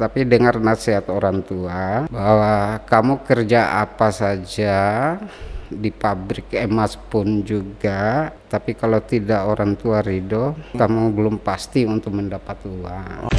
tapi dengar nasihat orang tua bahwa kamu kerja apa saja di pabrik emas pun juga. Tapi kalau tidak orang tua ridho kamu belum pasti untuk mendapat uang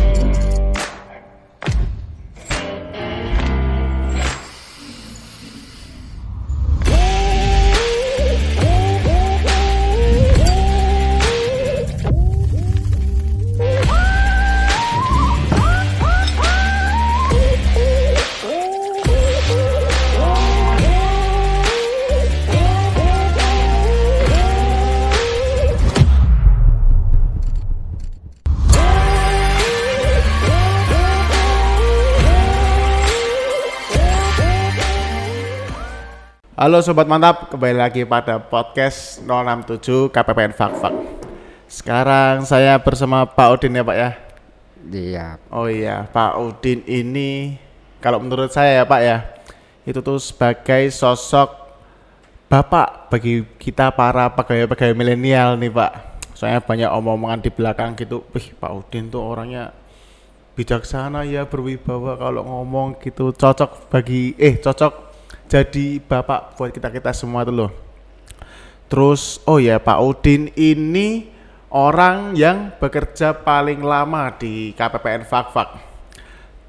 Halo sobat mantap, kembali lagi pada podcast 067 KPPN Fak Fak. Sekarang saya bersama Pak Udin ya Pak ya. iya Oh iya, Pak Udin ini kalau menurut saya ya Pak ya, itu tuh sebagai sosok bapak bagi kita para pegawai-pegawai milenial nih Pak. Soalnya banyak omong-omongan di belakang gitu, wih Pak Udin tuh orangnya bijaksana ya berwibawa kalau ngomong gitu cocok bagi eh cocok jadi bapak buat kita kita semua tuh loh. Terus oh ya Pak Udin ini orang yang bekerja paling lama di KPPN Fakfak.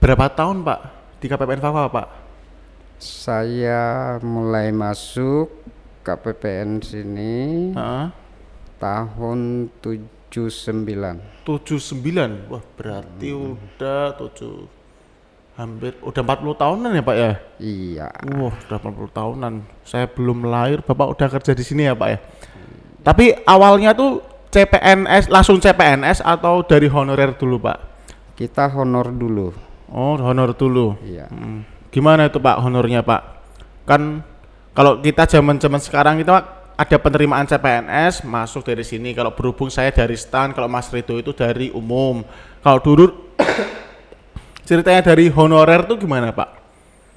Berapa tahun Pak di KPPN Fakfak Pak? saya mulai masuk KPPN sini tahun 79 79. Wah, berarti udah 7 hampir udah 40 tahunan ya Pak ya? iya Wah, udah 40 tahunan. Saya belum lahir, Bapak udah kerja di sini ya, Pak ya. Tapi awalnya tuh CPNS langsung CPNS atau dari honorer dulu, Pak? kita honor dulu Oh, honor dulu. iya Hmm. Gimana itu, Pak, honornya, Pak? Kan kalau kita zaman-zaman sekarang Pak, ada penerimaan CPNS masuk dari sini. Kalau berhubung saya dari stan, kalau Mas Rido itu dari umum. Kalau dulu ceritanya dari honorer tuh gimana, Pak?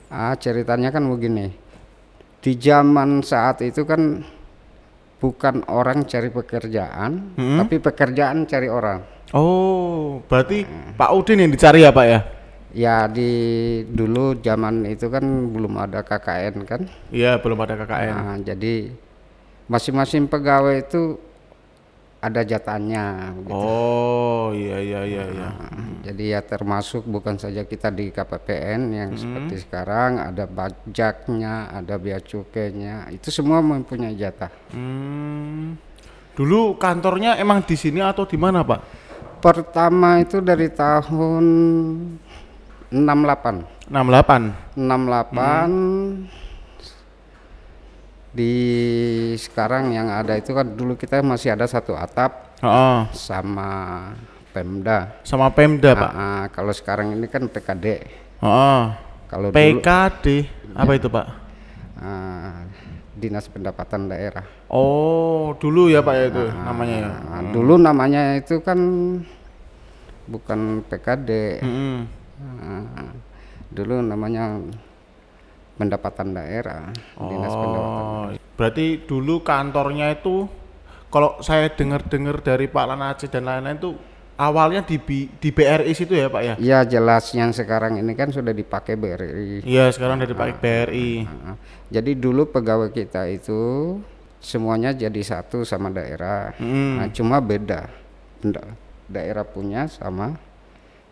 Ah, ceritanya kan begini. Di zaman saat itu kan bukan orang cari pekerjaan, Hmm. tapi pekerjaan cari orang. Oh, berarti Pak Udin yang dicari ya, Pak ya? Ya di dulu zaman itu kan belum ada KKN kan. Iya, belum ada KKN. Nah, jadi masing-masing pegawai itu ada jatahnya. begitu. Oh, iya iya iya iya. Nah, Jadi ya termasuk bukan saja kita di KPPN yang seperti sekarang ada pajaknya, ada bea cukainya, itu semua mempunyai jatah. Hmm. Dulu kantornya emang di sini atau di mana, Pak? Pertama itu dari tahun 68. 68. 68 di sekarang yang ada itu kan dulu kita masih ada satu atap Heeh. sama Pemda. Sama Pemda, Pak. Ah, ah, kalau sekarang ini kan PKD. Heeh. Kalau dulu PKD. Apa itu, Pak? ah, Dinas Pendapatan Daerah. Oh, dulu ya, Pak ya itu namanya ya. Ah, dulu namanya itu kan bukan PKD. Mm-mm. Ah, dulu namanya pendapatan daerah. Dinas Pendapatan. Oh, berarti dulu kantornya itu kalau saya dengar-dengar dari Pak Lanace dan lain-lain itu awalnya di B- di BRI situ ya, Pak ya? Ya jelas yang sekarang ini kan sudah dipakai BRI. Iya, sekarang dari Pak BRI. Ah, Jadi dulu pegawai kita itu semuanya jadi satu sama daerah. Mm. Nah, cuma beda. Da- daerah punya sama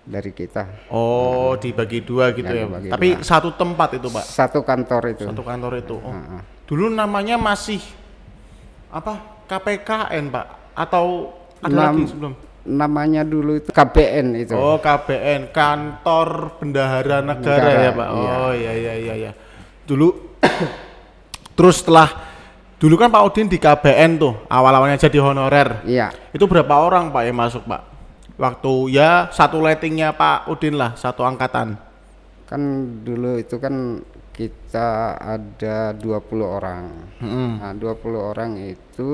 dari kita. Oh, dibagi dua gitu Ya, ya. Tapi satu tempat itu, Pak. Satu kantor itu. Satu kantor itu. Oh. Ah, ah. Dulu namanya masih apa? KPKN, Pak? Atau ada Nam- lagi sebelum? Namanya dulu itu KPN itu. Oh, KBN, Kantor Bendahara Negara, Negara, ya, Pak. iya. Oh, iya iya iya iya. Dulu terus setelah dulu kan Pak Udin di KBN tuh, awal-awalnya jadi honorer. Iya. Itu berapa orang, Pak, yang masuk, Pak? Waktu ya satu lettingnya Pak Udin lah, satu angkatan. Kan dulu itu kan kita ada 20 orang. Mm-mm. Nah, 20 orang itu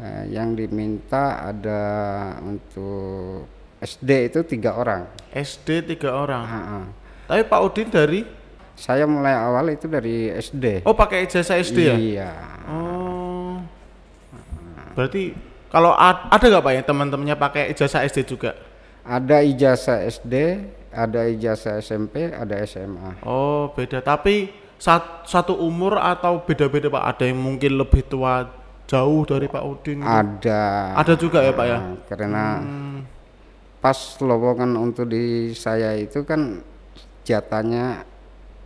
eh, yang diminta ada untuk SD itu tiga orang. SD tiga orang. Ah, ah. Tapi Pak Udin dari Saya mulai awal itu dari SD. Oh, pakai ijazah SD ya? Iya. Oh. Berarti kalau ad- ada nggak Pak ya teman-temannya pakai ijazah SD juga? Ada ijazah SD, ada ijazah SMP, ada SMA. Oh, beda. Tapi sat- satu umur atau beda-beda Pak? Ada yang mungkin lebih tua jauh dari Pak Udin? gitu? Ada. Ada juga ya Pak ya? Nah, karena Hmm. pas lowongan untuk di saya itu kan jatahnya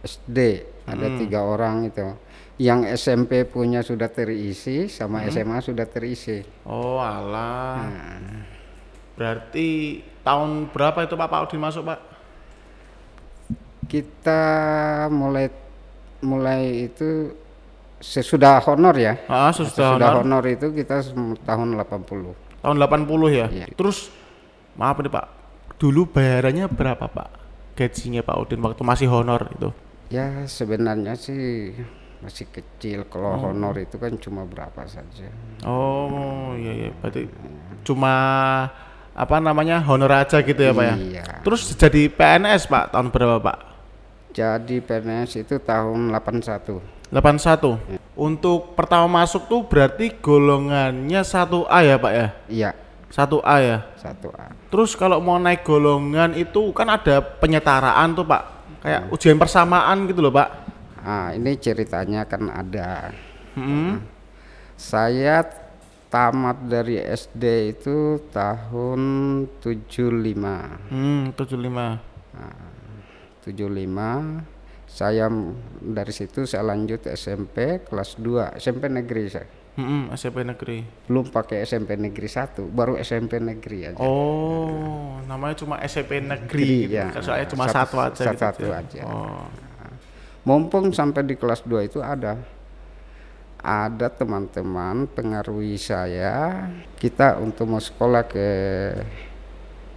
SD ada Hmm. tiga orang itu. Yang SMP punya sudah terisi, Hmm. sama SMA sudah terisi. Oh, alah. Nah. Berarti tahun berapa itu Pak Udin masuk Pak? Kita mulai mulai itu sesudah honor ya. Ah, sudah Sesudah honor. honor itu kita tahun 80. tahun 80 ya. Iya. Terus maaf nih Pak, dulu bayarannya berapa Pak? Gajinya Pak Udin waktu masih honor itu? Ya sebenarnya sih masih kecil. Kalau Oh. honor itu kan cuma berapa saja. Oh, iya iya. Berarti cuma apa namanya honor aja gitu ya Pak ya? Iya. Terus jadi PNS Pak tahun berapa Pak? Jadi PNS itu tahun 81. 81. Untuk pertama masuk tuh berarti golongannya 1A ya Pak ya? Iya, 1A ya. 1A. Terus kalau mau naik golongan itu kan ada penyetaraan tuh Pak. Kayak ujian persamaan gitu loh Pak. Ah, ini ceritanya kan ada. Hmm. Saya tamat dari SD itu tahun 75. Hmm, 75. 75 saya dari situ saya lanjut SMP kelas 2 SMP negeri saya Hmm, SMP negeri. belum pakai SMP negeri 1 baru SMP negeri aja Oh, namanya cuma SMP negeri gitu. Iya. Soalnya cuma Satu- satu, aja gitu. satu ya. aja. Oh. Mumpung sampai di kelas 2 itu ada ada teman-teman pengaruhi saya kita untuk mau sekolah ke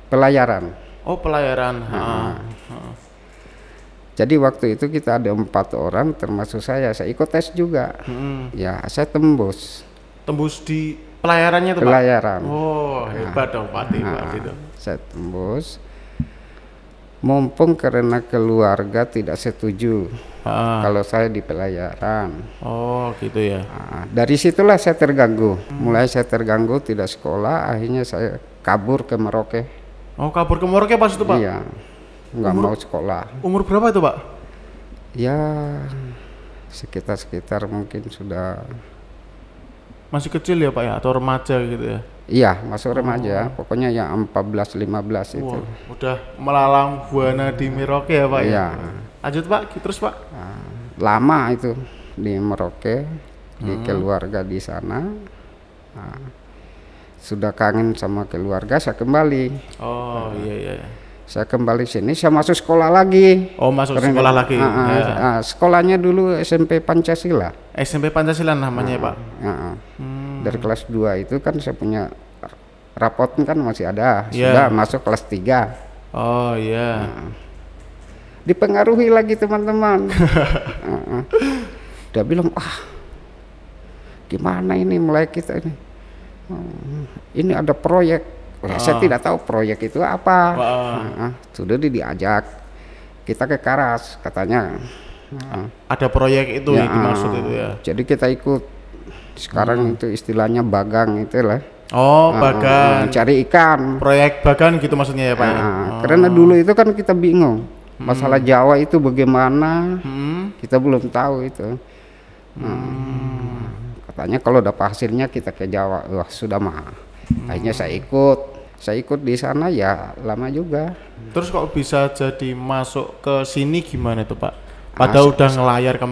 pelayaran Oh, pelayaran. Ha. Ha. jadi waktu itu kita ada empat orang termasuk saya saya ikut tes juga Hmm. ya saya tembus Tembus di pelayarannya tuh, Pak. pelayaran Oh, hebat dong Pak Nah, itu. saya tembus mumpung karena keluarga tidak setuju Ha. kalau saya di pelayaran Oh, gitu ya. Nah, dari situlah saya terganggu mulai saya terganggu tidak sekolah akhirnya saya kabur ke Merauke Oh, kabur ke Merauke pas itu, Pak. iya nggak mau sekolah Umur berapa itu, Pak? ya sekitar sekitar mungkin sudah Masih kecil ya, Pak ya, atau remaja gitu ya. iya masuk remaja pokoknya yang 14 15 itu udah melalang buana di Merauke ya, Pak ya. iya Lanjut, Pak. Terus, Pak. Nah, lama itu di Merauke di keluarga di sana Nah, sudah kangen sama keluarga saya kembali Oh, iya iya. iya. Saya kembali sini saya masuk sekolah lagi Oh, masuk Karena- sekolah lagi. Ah, ah, Ya. ah, sekolahnya dulu SMP Pancasila SMP Pancasila namanya, ya, Pak. Ah, ah. Hmm. dari kelas 2 itu kan saya punya rapot kan masih ada Iya. sudah masuk kelas 3 Oh, iya. dipengaruhi lagi teman-teman Heeh. dia bilang wah gimana ini mulai kita ini Hmm, ini ada proyek Wah, saya tidak tahu proyek itu apa Wah. Heeh. sudah di- diajak kita ke Karas katanya Heeh. Ada proyek itu Ya, yang dimaksud itu ya. jadi kita ikut sekarang itu istilahnya bagang itu lah Oh, Heeh, bagan. cari ikan Proyek bagan gitu maksudnya ya, Pak ya. Nah, karena dulu itu kan kita bingung masalah Jawa itu bagaimana Hmm. kita belum tahu itu Hmm. katanya kalau dapat hasilnya kita ke Jawa wah sudah mah akhirnya saya ikut saya ikut di sana ya lama juga Terus kok bisa jadi masuk ke sini gimana tuh, Pak? Padahal udah ngelayar ke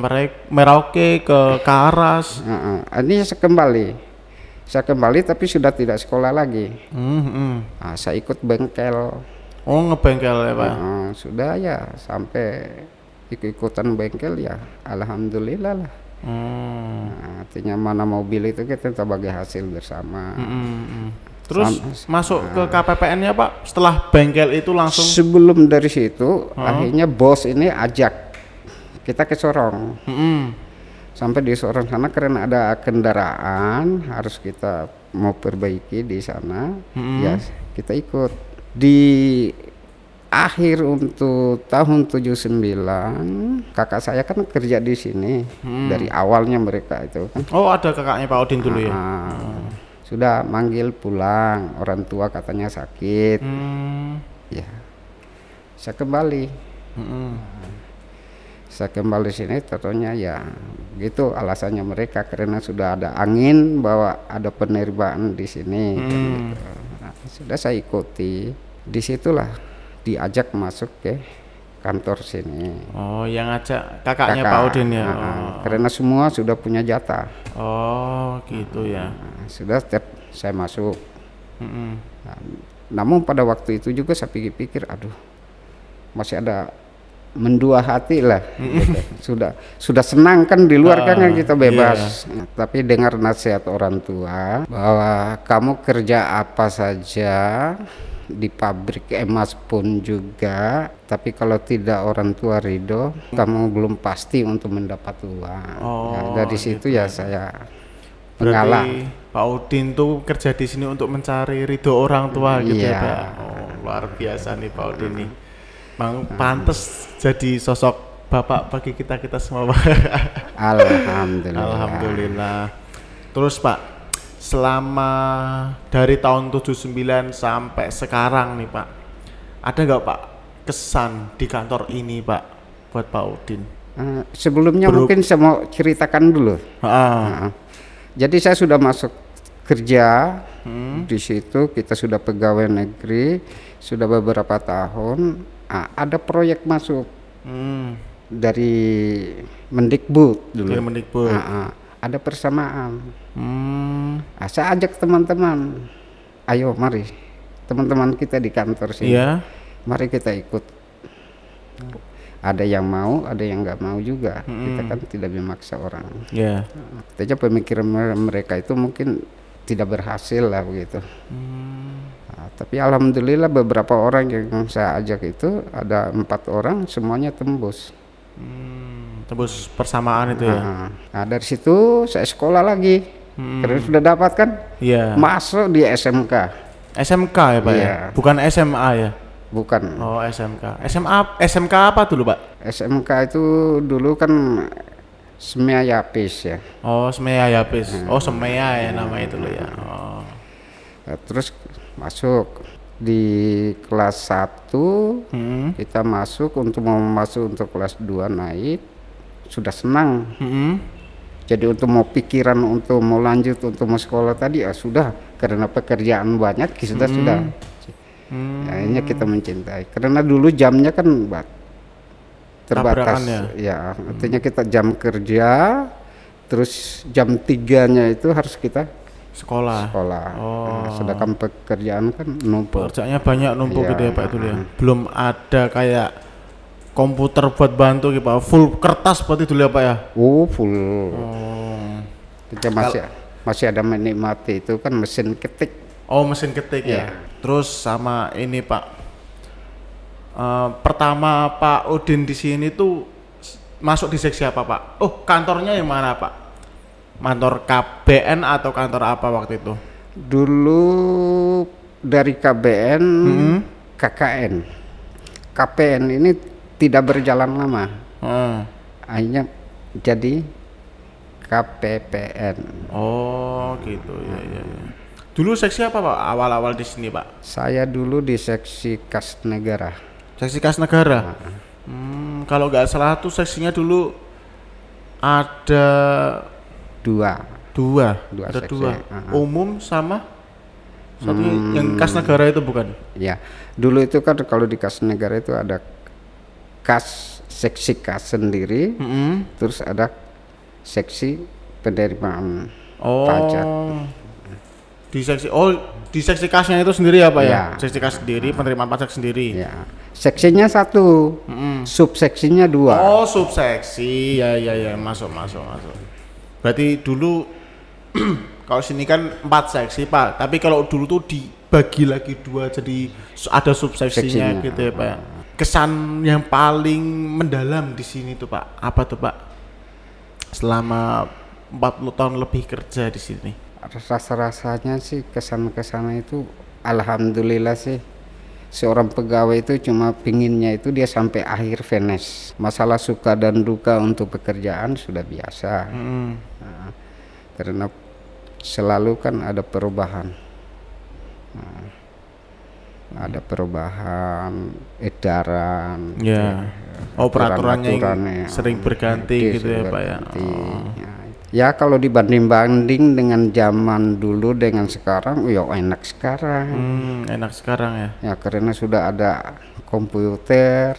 Merauke, ke Karas. Heeh. ini saya kembali saya kembali tapi sudah tidak sekolah lagi Hmm, hmm. Nah, saya ikut bengkel Oh, ngebengkel ya, Pak. Heeh, sudah ya sampai ikut-ikutan bengkel ya alhamdulillah lah Hmm. Nah, artinya mana mobil itu kita bagi hasil bersama Hmm, hmm, hmm. Terus Sam- masuk ke KPPN-nya, Pak? Setelah bengkel itu langsung sebelum dari situ akhirnya bos ini ajak kita ke Sorong Hmm, hmm. sampai di Sorong sana karena ada kendaraan harus kita mau perbaiki di sana Hmm. ya kita ikut di akhir untuk tahun 79 kakak saya kan kerja di sini Hmm. dari awalnya mereka itu kan Oh, ada kakaknya Pak Odin dulu ya. Ah, sudah manggil pulang orang tua katanya sakit Hmm. ya saya kembali Mm-mm. saya kembali sini tentunya ya gitu alasannya mereka karena sudah ada angin bahwa ada penerimaan di sini Hmm. gitu. Nah, sudah saya ikuti di situlah diajak masuk ke kantor sini Oh, yang ngajak kakaknya Kakak. Pak Udin ya. Ah, ah. karena semua sudah punya jatah Oh, gitu ya. Nah, sudah setiap saya masuk Mm-mm. Nah, namun pada waktu itu juga saya pikir-pikir aduh masih ada mendua hati lah gitu. sudah sudah senang kan di luar kan Ah, kita bebas Nah, tapi dengar nasihat orang tua bahwa kamu kerja apa saja di pabrik emas pun juga tapi kalau tidak orang tua ridho kamu belum pasti untuk mendapat uang Oh, Nah, dari situ ya saya Berarti mengalah Pak Udin tuh kerja di sini untuk mencari ridho orang tua gitu ya, Iya. Pak. Oh, luar biasa nih Pak Udin nih. Bang pantes jadi sosok bapak bagi kita-kita semua, Pak. alhamdulillah Alhamdulillah. Terus Pak, selama dari tahun 79 sampai sekarang nih Pak, ada nggak Pak kesan di kantor ini Pak buat Pak Udin? Eh, sebelumnya Bro- mungkin saya mau ceritakan dulu. Ah, Nah, jadi saya sudah masuk kerja hmm, di situ, kita sudah pegawai negeri, sudah beberapa tahun. Ah, ada proyek masuk hmm, dari Mendikbud dulu. dari Mendikbud. Ah, ah, ada persamaan. Hmm, Ah, saya ajak teman-teman, ayo mari, teman-teman kita di kantor sini, iya. mari kita ikut. Ada yang mau, ada yang nggak mau juga. Kita kan tidak memaksa orang. Ya. Saja pemikiran mer- mereka itu mungkin tidak berhasil lah begitu. Hmm, Nah, tapi alhamdulillah beberapa orang yang saya ajak itu ada empat orang semuanya tembus. hmm, tembus persamaan itu ya. Nah, nah, dari situ saya sekolah lagi. Hmm. Karena sudah dapat kan Iya. masuk di SMK, SMK ya Pak ya, Iya. bukan SMA ya. bukan Oh SMK. SMA SMK apa dulu Pak? SMK itu dulu kan Semia Yapis ya. Oh Semea Yapis. Oh Semea ya nama itu loh ya. Oh. Nah, terus masuk di kelas 1 Hmm. kita masuk untuk mau masuk untuk kelas 2 naik sudah senang Hmm. Jadi untuk mau pikiran untuk mau lanjut untuk mau sekolah tadi ya sudah karena pekerjaan banyak kita sudah Hmm. akhirnya kita mencintai karena dulu jamnya kan ba- terbatas ya artinya kita jam kerja terus jam tiganya itu harus kita Sekolah. sekolah Oh. Nah, sedangkan pekerjaan kan numpuk Pekerjaannya banyak numpuk Iya. gitu ya Pak itu ya. Belum ada kayak komputer buat bantu gitu Pak. Full kertas buat itu ya Pak ya. oh full Oh. kita masih masih ada menikmati itu kan mesin ketik Oh mesin ketik ya. Iya. Terus sama ini Pak. Eh, pertama Pak Udin di sini tuh masuk di seksi apa Pak? Oh kantornya yang mana Pak? Kantor KBN atau kantor apa waktu itu? dulu dari KBN Hmm. KKN KPN ini tidak berjalan lama Hmm. akhirnya jadi KPPN Oh gitu ya ya. ya. Dulu seksi apa Pak? Awal-awal di sini Pak? saya dulu di seksi kas negara Seksi kas negara. Hmm, kalau nggak salah tuh seksinya dulu ada dua dua, Dua ada seksi, dua. uh-uh. Umum sama satu yang kas negara itu bukan? ya dulu itu kan kalau di kas negara itu ada kas seksi kas sendiri Mm-mm. terus ada seksi penerimaan Oh. Pajak. Di seksi oh di seksi kasnya itu sendiri ya Pak ya? Iya. Seksi kas sendiri, penerimaan pajak sendiri. ya seksinya satu Mm-mm. subseksinya dua Oh, subseksi. Ya ya ya, masuk masuk masuk. Berarti dulu kalau sini kan empat seksi Pak, tapi kalau dulu tuh dibagi lagi dua jadi ada subseksinya Seksinya. gitu ya Pak. Kesan yang paling mendalam di sini tuh Pak, apa tuh Pak? Selama 40 tahun lebih kerja di sini. rasa-rasanya sih kesan-kesannya itu alhamdulillah sih seorang pegawai itu cuma pinginnya itu dia sampai akhir finish masalah suka dan duka untuk pekerjaan sudah biasa Mm. Nah, karena selalu kan ada perubahan ada perubahan edaran Ya. Oh, peraturannya yang sering berganti Iya, gitu ya, Pak ya. berganti. Ya, ya kalau dibanding-banding dengan zaman dulu dengan sekarang ya enak sekarang Hmm, enak sekarang ya. ya karena sudah ada komputer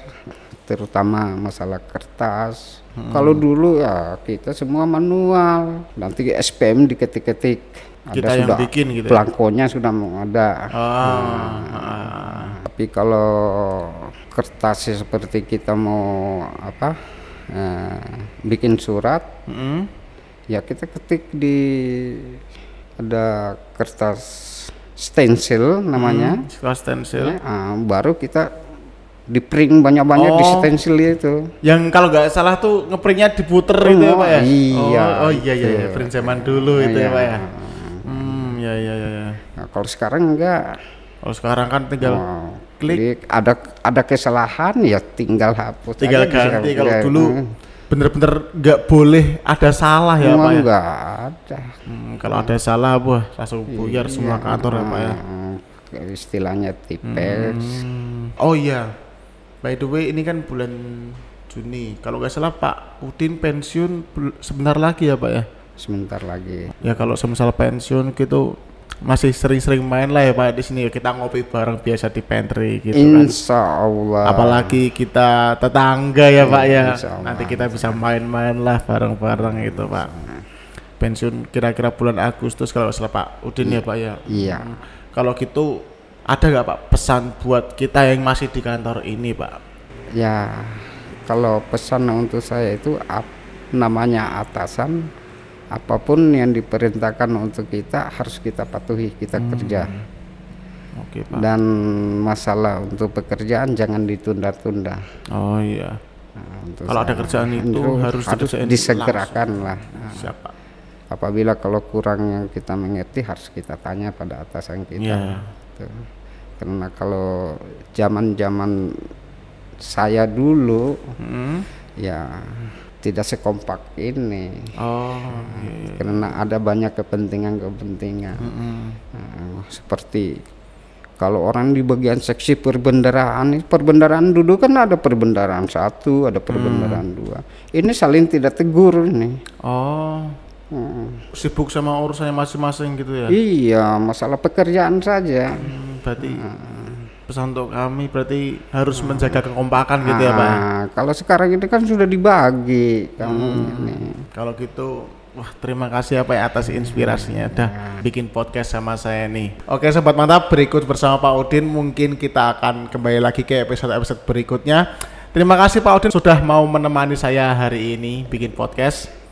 terutama masalah kertas Hmm. kalau dulu ya kita semua manual nanti SPM diketik-ketik ada Kita yang sudah bikin gitu ya? belangkonya sudah mau ada Ah, ah. tapi kalau kertasnya seperti kita mau apa eh, bikin surat Mm-mm. ya kita ketik di ada kertas stensil namanya Hmm, stensil. Ya, ah, baru kita di print banyak-banyak di Oh. stensil itu Yang kalau nggak salah tuh ngeprintnya diputer itu ya Oh, pak ya? iya, Oh, oh iya iya, iya. print zaman dulu itu ya Iya. pak ya? Hmm, ya ya ya. ya. Nah, kalau sekarang enggak Kalau sekarang kan tinggal Wow. klik. Jadi ada ada kesalahan ya tinggal hapus tinggal aja ganti. Kalau Ya, dulu hmm. bener-bener nggak boleh ada salah ya Emang pak ya? enggak ada Hmm, kalau ada salah wah langsung buyar semua Iya, kantor ya pak ya? istilahnya tipes Hmm. Oh iya, by the way ini kan bulan Juni. Kalau nggak salah Pak Udin pensiun sebentar lagi ya Pak ya? Sebentar lagi Ya kalau semisal pensiun gitu masih sering-sering main lah ya Pak di sini. Kita ngopi bareng biasa di pantry gitu kan. Insya Allah Apalagi kita tetangga ya Pak ya. Nanti kita bisa main-main lah bareng-bareng gitu Pak. Pensiun kira-kira bulan Agustus kalau salah Pak Udin ya Pak ya. iya Kalau gitu ada nggak Pak pesan buat kita yang masih di kantor ini Pak? ya kalau pesan untuk saya itu namanya atasan apa pun yang diperintahkan untuk kita harus kita patuhi kita Hmm. kerja Oke Pak. dan masalah untuk pekerjaan jangan ditunda-tunda Oh iya. Nah, untuk Kalau ada kerjaan itu harus dikerjain disegerakan lah Nah, Siapa? apabila kalau kurang yang kita mengerti harus kita tanya pada atasan kita Iya. Tuh. karena kalau zaman-zaman saya dulu Hmm. ya tidak sekompak ini Oh iya. iya. karena ada banyak kepentingan-kepentingan Mm-mm. Nah, seperti kalau orang di bagian seksi perbendaraan perbendaraan dulu kan ada perbendaraan satu ada perbendaraan dua ini saling tidak tegur ini Oh Hmm. sibuk sama urusannya masing-masing gitu ya? iya masalah pekerjaan saja Hmm, berarti pesan untuk kami berarti harus menjaga kekompakan gitu ya Pak? Ah, kalau sekarang ini kan sudah dibagi kamu Hmm. ini Kalau gitu, wah terima kasih apa ya atas inspirasinya dah bikin podcast sama saya nih. Oke sobat mantap, berikut bersama Pak Udin mungkin kita akan kembali lagi ke episode-episode berikutnya. Terima kasih Pak Udin sudah mau menemani saya hari ini bikin podcast.